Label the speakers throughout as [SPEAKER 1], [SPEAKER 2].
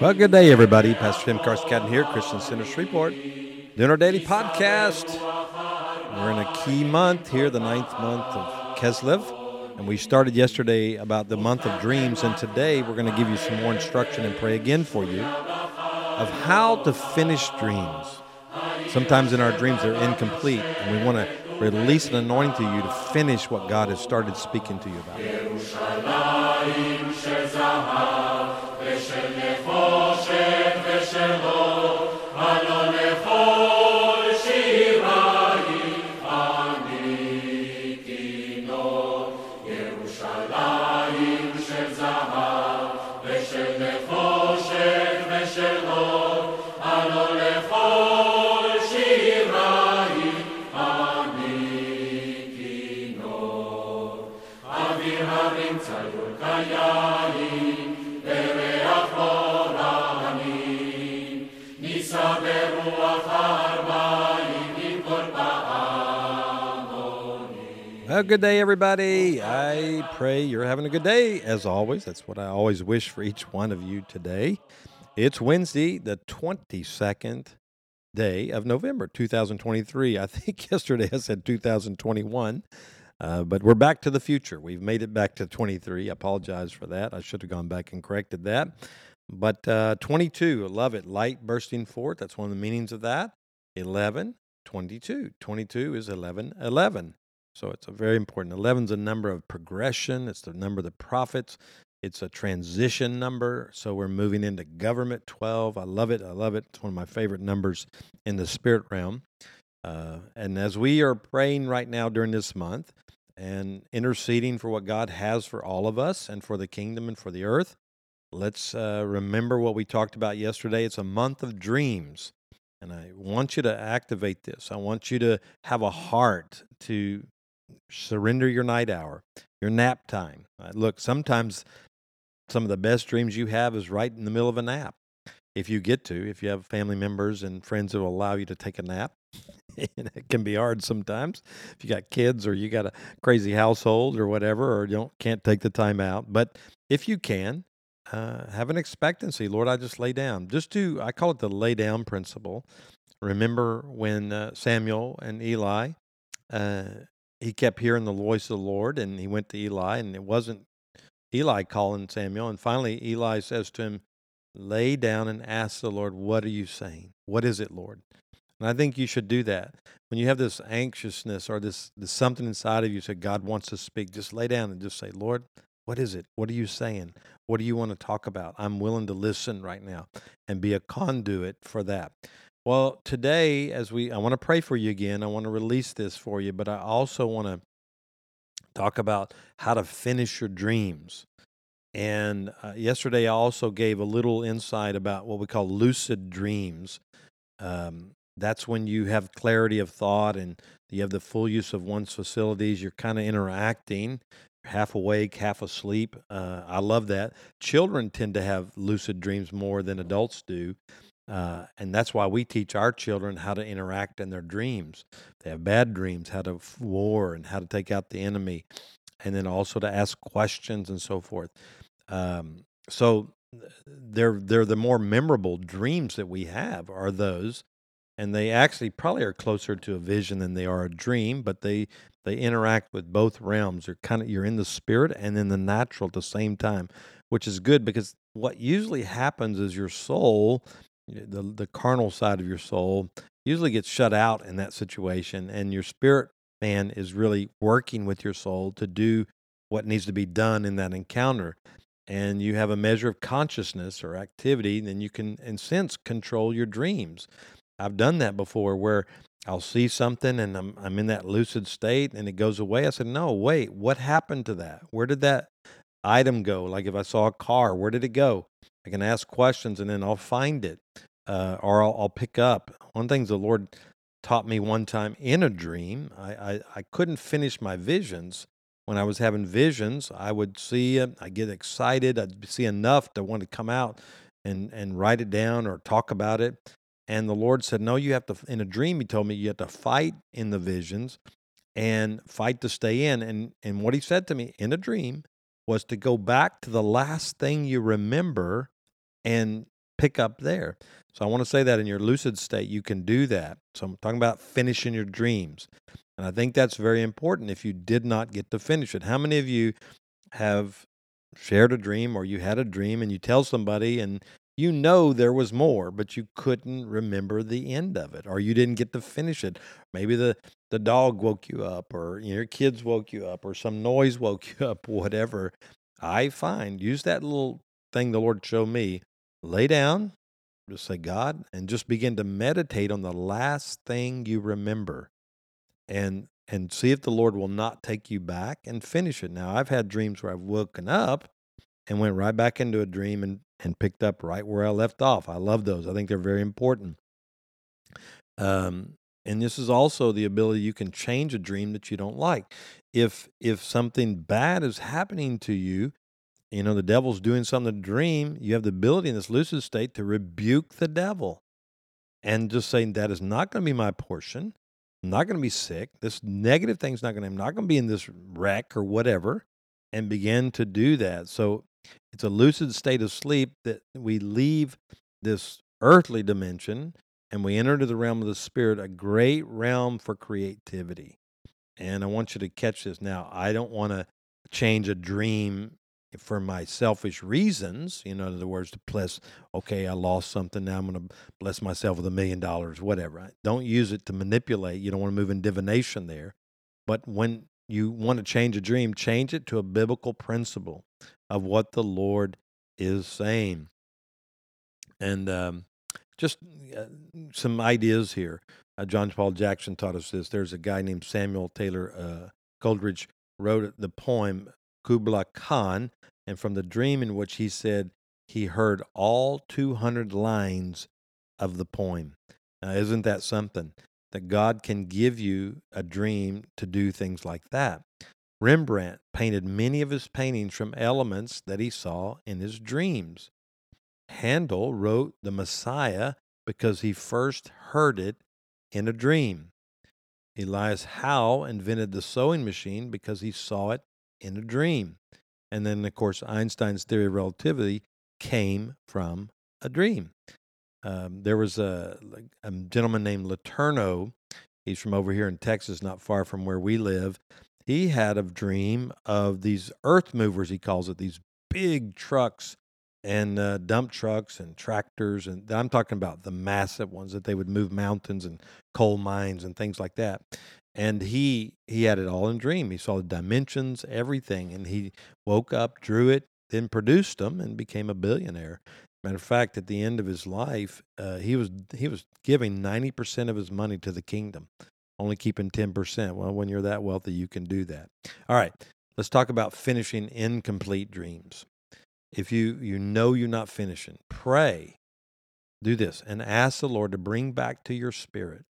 [SPEAKER 1] Well, good day, everybody. Pastor Tim Carscadden here, Christian Center Shreveport, doing our daily podcast. We're in a key month here, the ninth month of Keslev, and we started yesterday about the month of dreams, and today we're going to give you some more instruction and pray again for you of how to finish dreams. Sometimes in our dreams they're incomplete, and we want to release an anointing to you to finish what God has started speaking to you about. Shalim Shezaha, Veshelechot. Well, good day, everybody. I pray you're having a good day, as always. That's what I always wish for each one of you today. It's Wednesday, the 22nd day of November, 2023. I think yesterday I said 2021, uh, but we're back to the future. We've made it back to 23. I apologize for that. I should have gone back and corrected that. But uh, 22, I love it. Light bursting forth. That's one of the meanings of that. 11, 22. 22 is 11, 11. So it's a very important. 11 is a number of progression. It's the number of the prophets. It's a transition number. So we're moving into government 12. I love it. I love it. It's one of my favorite numbers in the spirit realm. Uh, and as we are praying right now during this month and interceding for what God has for all of us and for the kingdom and for the earth, let's uh, remember what we talked about yesterday. It's a month of dreams. And I want you to activate this. I want you to have a heart to surrender your night hour, your nap time. Uh, look, sometimes some of the best dreams you have is right in the middle of a nap. If you get to, if you have family members and friends who allow you to take a nap, it can be hard sometimes if you got kids or you got a crazy household or whatever, or you don't can't take the time out. But if you can, uh, have an expectancy. Lord, I just lay down. Just do. I call it the lay down principle. Remember when uh, Samuel and Eli uh, he kept hearing the voice of the Lord, and he went to Eli, and it wasn't Eli calling Samuel. And finally, Eli says to him, Lay down and ask the Lord, What are you saying? What is it, Lord? And I think you should do that. When you have this anxiousness or this, this something inside of you that God wants to speak, just lay down and just say, Lord, what is it? What are you saying? What do you want to talk about? I'm willing to listen right now and be a conduit for that. Well, today, as we, I want to pray for you again. I want to release this for you, but I also want to talk about how to finish your dreams. And uh, yesterday, I also gave a little insight about what we call lucid dreams. Um, that's when you have clarity of thought and you have the full use of one's facilities. You're kind of interacting, half awake, half asleep. Uh, I love that. Children tend to have lucid dreams more than adults do. Uh, and that's why we teach our children how to interact in their dreams. They have bad dreams, how to war and how to take out the enemy, and then also to ask questions and so forth. Um, so they're they're the more memorable dreams that we have are those, and they actually probably are closer to a vision than they are a dream. But they they interact with both realms. You're kind of you're in the spirit and in the natural at the same time, which is good because what usually happens is your soul the the carnal side of your soul usually gets shut out in that situation and your spirit man is really working with your soul to do what needs to be done in that encounter. And you have a measure of consciousness or activity then you can in sense control your dreams. I've done that before where i'll see something and i'm, I'm in that lucid state and it goes away. I said no wait what happened to that? Where did that item go? Like if i saw a car where did it go I can ask questions and then I'll find it uh, or I'll, I'll, pick up. One thing the Lord taught me one time in a dream, I, I, I couldn't finish my visions. When I was having visions, I would see I get excited, I'd see enough to want to come out and, and write it down or talk about it. And the Lord said, No, you have to, in a dream, He told me you have to fight in the visions and fight to stay in. And, and what He said to me in a dream was to go back to the last thing you remember and pick up there. So I want to say that in your lucid state, you can do that. So I'm talking about finishing your dreams. And I think that's very important if you did not get to finish it. How many of you have shared a dream or you had a dream and you tell somebody and you know there was more, but you couldn't remember the end of it, or you didn't get to finish it. Maybe the, the dog woke you up, or your kids woke you up, or some noise woke you up, whatever. I find use that little thing the Lord showed me. Lay down, just say God, and just begin to meditate on the last thing you remember, and and see if the Lord will not take you back and finish it. Now I've had dreams where I've woken up and went right back into a dream and and picked up right where I left off. I love those. I think they're very important. Um, and this is also the ability you can change a dream that you don't like. If if something bad is happening to you, you know the devil's doing something to dream. You have the ability in this lucid state to rebuke the devil, and just saying that is not going to be my portion. I'm not going to be sick. This negative thing's not going to. I'm not going to be in this wreck or whatever, and begin to do that. So it's a lucid state of sleep that we leave this earthly dimension and we enter into the realm of the spirit, a great realm for creativity. And I want you to catch this now. I don't want to change a dream for my selfish reasons, in other words, to bless, okay, I lost something. Now I'm going to bless myself with a million dollars, whatever. Don't use it to manipulate. You don't want to move in divination there. But when you want to change a dream, change it to a biblical principle of what the Lord is saying. And um, just uh, some ideas here. Uh, John Paul Jackson taught us this. There's a guy named Samuel Taylor uh, Coleridge wrote the poem Kubla Khan, and from the dream in which he said he heard all 200 lines of the poem. Now, isn't that something? That God can give you a dream to do things like that. Rembrandt painted many of his paintings from elements that he saw in his dreams. Handel wrote the Messiah because he first heard it in a dream. Elias Howe invented the sewing machine because he saw it in a dream. And then, of course, Einstein's theory of relativity came from a dream. Um, there was a, a gentleman named Letourneau. He's from over here in Texas, not far from where we live he had a dream of these earth movers, he calls it, these big trucks and uh, dump trucks and tractors. And I'm talking about the massive ones that they would move mountains and coal mines and things like that. And he he had it all in dream. He saw the dimensions, everything, and he woke up, drew it, then produced them, and became a billionaire. Matter of fact, at the end of his life, uh, he was he was giving ninety percent of his money to the kingdom only keeping 10%. Well, when you're that wealthy, you can do that. All right, let's talk about finishing incomplete dreams. If you, you know you're not finishing, pray. Do this and ask the Lord to bring back to your spirit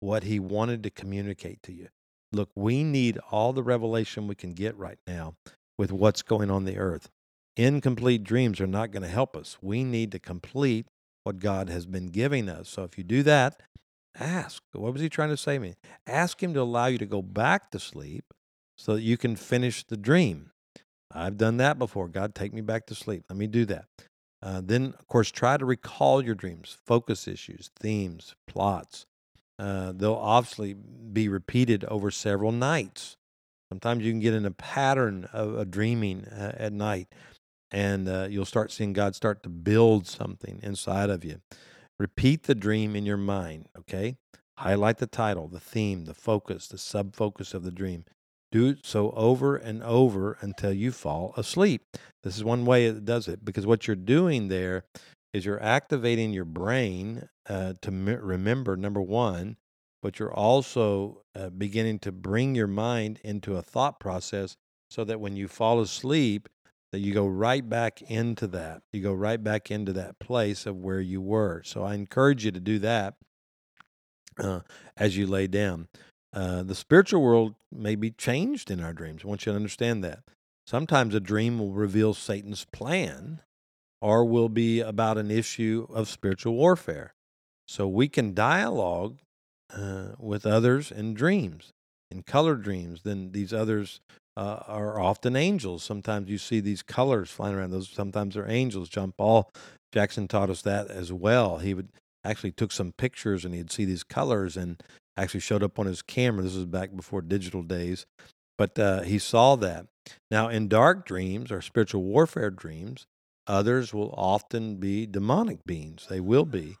[SPEAKER 1] what He wanted to communicate to you. Look, we need all the revelation we can get right now with what's going on the earth. Incomplete dreams are not going to help us. We need to complete what God has been giving us. So if you do that, Ask. What was he trying to say to me? Ask him to allow you to go back to sleep so that you can finish the dream. I've done that before. God, take me back to sleep. Let me do that. Uh, then, of course, try to recall your dreams, focus issues, themes, plots. Uh, they'll obviously be repeated over several nights. Sometimes you can get in a pattern of, of dreaming uh, at night, and uh, you'll start seeing God start to build something inside of you. Repeat the dream in your mind, okay? Highlight the title, the theme, the focus, the sub focus of the dream. Do it so over and over until you fall asleep. This is one way it does it because what you're doing there is you're activating your brain uh, to remember, number one, but you're also uh, beginning to bring your mind into a thought process so that when you fall asleep, that you go right back into that. You go right back into that place of where you were. So I encourage you to do that uh, as you lay down. Uh, the spiritual world may be changed in our dreams. I want you to understand that. Sometimes a dream will reveal Satan's plan or will be about an issue of spiritual warfare. So we can dialogue uh, with others in dreams, in color dreams. Then these others uh, are often angels. Sometimes you see these colors flying around. Those sometimes they're angels. John Paul Jackson taught us that as well. He would actually took some pictures and he'd see these colors and actually showed up on his camera. This was back before digital days, but uh, he saw that. Now, in dark dreams or spiritual warfare dreams, others will often be demonic beings. They will be,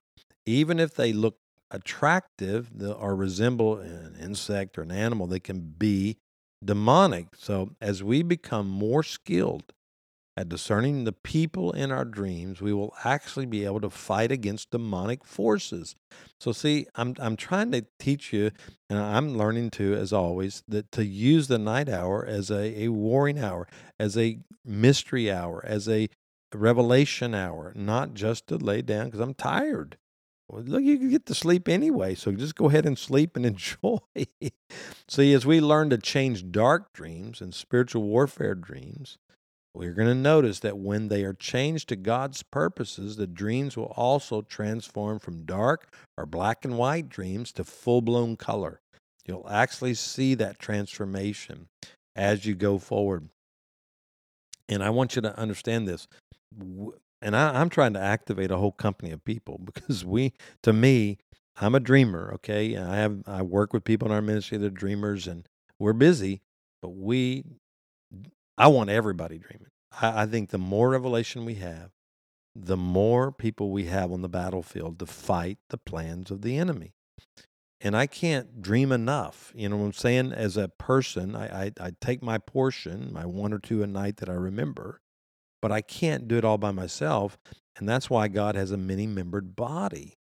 [SPEAKER 1] even if they look attractive or resemble an insect or an animal, they can be demonic. So, as we become more skilled at discerning the people in our dreams, we will actually be able to fight against demonic forces. So, see, I'm, I'm trying to teach you, and I'm learning to, as always, that to use the night hour as a, a warring hour, as a mystery hour, as a revelation hour, not just to lay down because I'm tired. Well, look, you can get to sleep anyway, so just go ahead and sleep and enjoy. See, as we learn to change dark dreams and spiritual warfare dreams, we're going to notice that when they are changed to God's purposes, the dreams will also transform from dark or black and white dreams to full blown color. You'll actually see that transformation as you go forward. And I want you to understand this. And I, am trying to activate a whole company of people because we, to me, I'm a dreamer. Okay, I have I work with people in our ministry that are dreamers, and we're busy, but we I want everybody dreaming. I, I think the more revelation we have, the more people we have on the battlefield to fight the plans of the enemy. And I can't dream enough. You know what I'm saying? As a person, I, I, I take my portion, my one or two a night that I remember, but I can't do it all by myself. And that's why God has a many membered body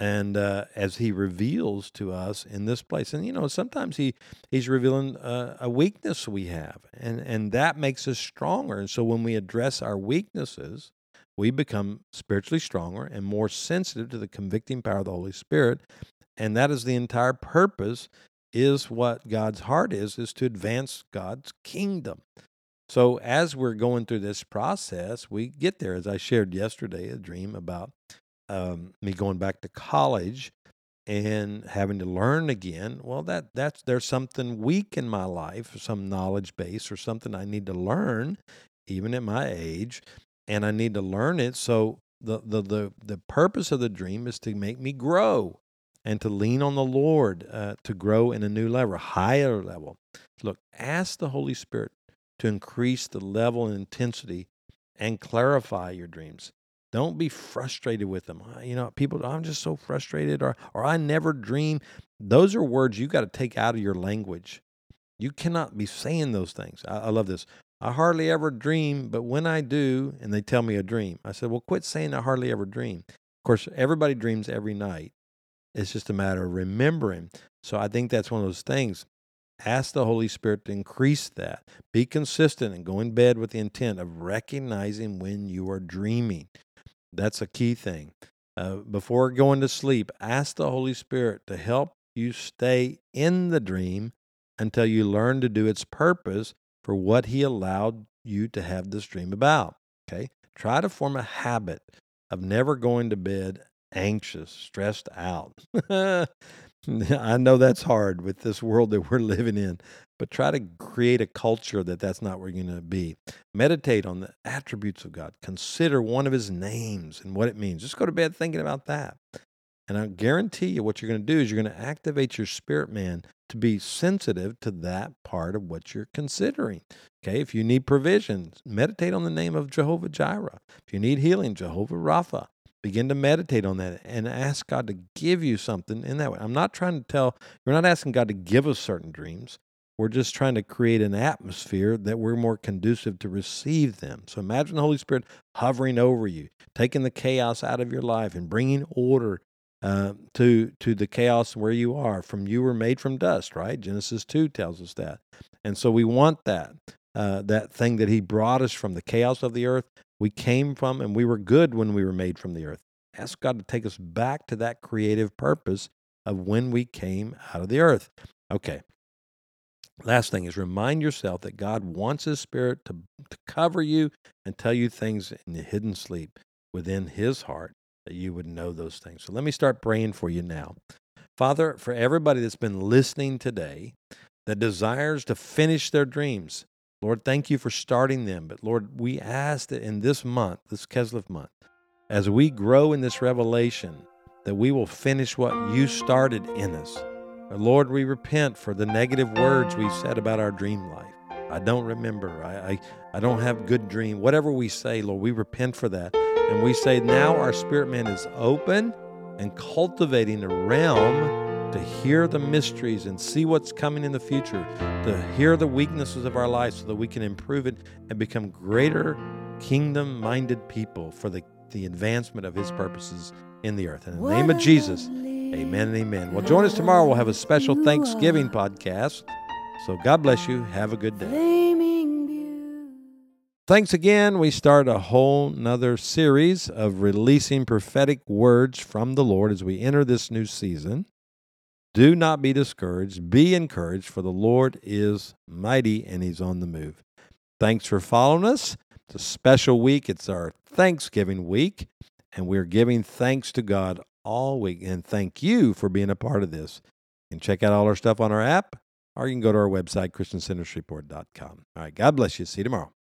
[SPEAKER 1] and uh, as he reveals to us in this place and you know sometimes he he's revealing uh, a weakness we have and and that makes us stronger and so when we address our weaknesses we become spiritually stronger and more sensitive to the convicting power of the holy spirit and that is the entire purpose is what god's heart is is to advance god's kingdom so as we're going through this process we get there as i shared yesterday a dream about um, me going back to college and having to learn again. Well that that's there's something weak in my life some knowledge base or something i need to learn even at my age and i need to learn it. So the the the, the purpose of the dream is to make me grow and to lean on the lord uh, to grow in a new level higher level. Look ask the holy spirit to increase the level and intensity and clarify your dreams don't be frustrated with them. You know, people, I'm just so frustrated, or or I never dream. Those are words you got to take out of your language. You cannot be saying those things. I, I love this. I hardly ever dream, but when I do, and they tell me a dream, I said, well, quit saying I hardly ever dream. Of course, everybody dreams every night. It's just a matter of remembering. So I think that's one of those things. Ask the Holy Spirit to increase that. Be consistent and go in bed with the intent of recognizing when you are dreaming. That's a key thing. Uh, before going to sleep, ask the Holy Spirit to help you stay in the dream until you learn to do its purpose for what He allowed you to have this dream about. Okay? Try to form a habit of never going to bed anxious, stressed out. I know that's hard with this world that we're living in, but try to create a culture that that's not where you're going to be. Meditate on the attributes of God. Consider one of his names and what it means. Just go to bed thinking about that. And I guarantee you, what you're going to do is you're going to activate your spirit man to be sensitive to that part of what you're considering. Okay, if you need provisions, meditate on the name of Jehovah Jireh. If you need healing, Jehovah Rapha. Begin to meditate on that and ask God to give you something in that way. I'm not trying to tell, we're not asking God to give us certain dreams. We're just trying to create an atmosphere that we're more conducive to receive them. So imagine the Holy Spirit hovering over you, taking the chaos out of your life and bringing order uh, to to the chaos where you are. From you were made from dust, right? Genesis two tells us that, and so we want that uh, that thing that He brought us from the chaos of the earth we came from and we were good when we were made from the earth. Ask God to take us back to that creative purpose of when we came out of the earth. Okay. Last thing is remind yourself that God wants His Spirit to, to cover you and tell you things in the hidden sleep within His heart that you would know those things. So let me start praying for you now. Father, for everybody that's been listening today that desires to finish their dreams, Lord, thank you for starting them. But Lord, we ask that in this month, this Keslev month, as we grow in this revelation, that we will finish what you started in us. Lord, we repent for the negative words we said about our dream life. I don't remember. I, I, I don't have good dream. Whatever we say, Lord, we repent for that. And we say now our spirit man is open and cultivating a realm to hear the mysteries and see what's coming in the future, to hear the weaknesses of our lives so that we can improve it and become greater kingdom minded people for the, the advancement of his purposes in the earth. In the name of Jesus, amen and amen. Well, join us tomorrow. We'll have a special Thanksgiving podcast. So God bless you. Have a good day. Thanks again. We start a whole nother series of releasing prophetic words from the Lord as we enter this new season. Do not be discouraged. Be encouraged, for the Lord is mighty and He's on the move. Thanks for following us. It's a special week. It's our Thanksgiving week, and we're giving thanks to God all week. And thank you for being a part of this. And check out all our stuff on our app, or you can go to our website, ChristianCenterShreveport.com. All right, God bless you. See you tomorrow.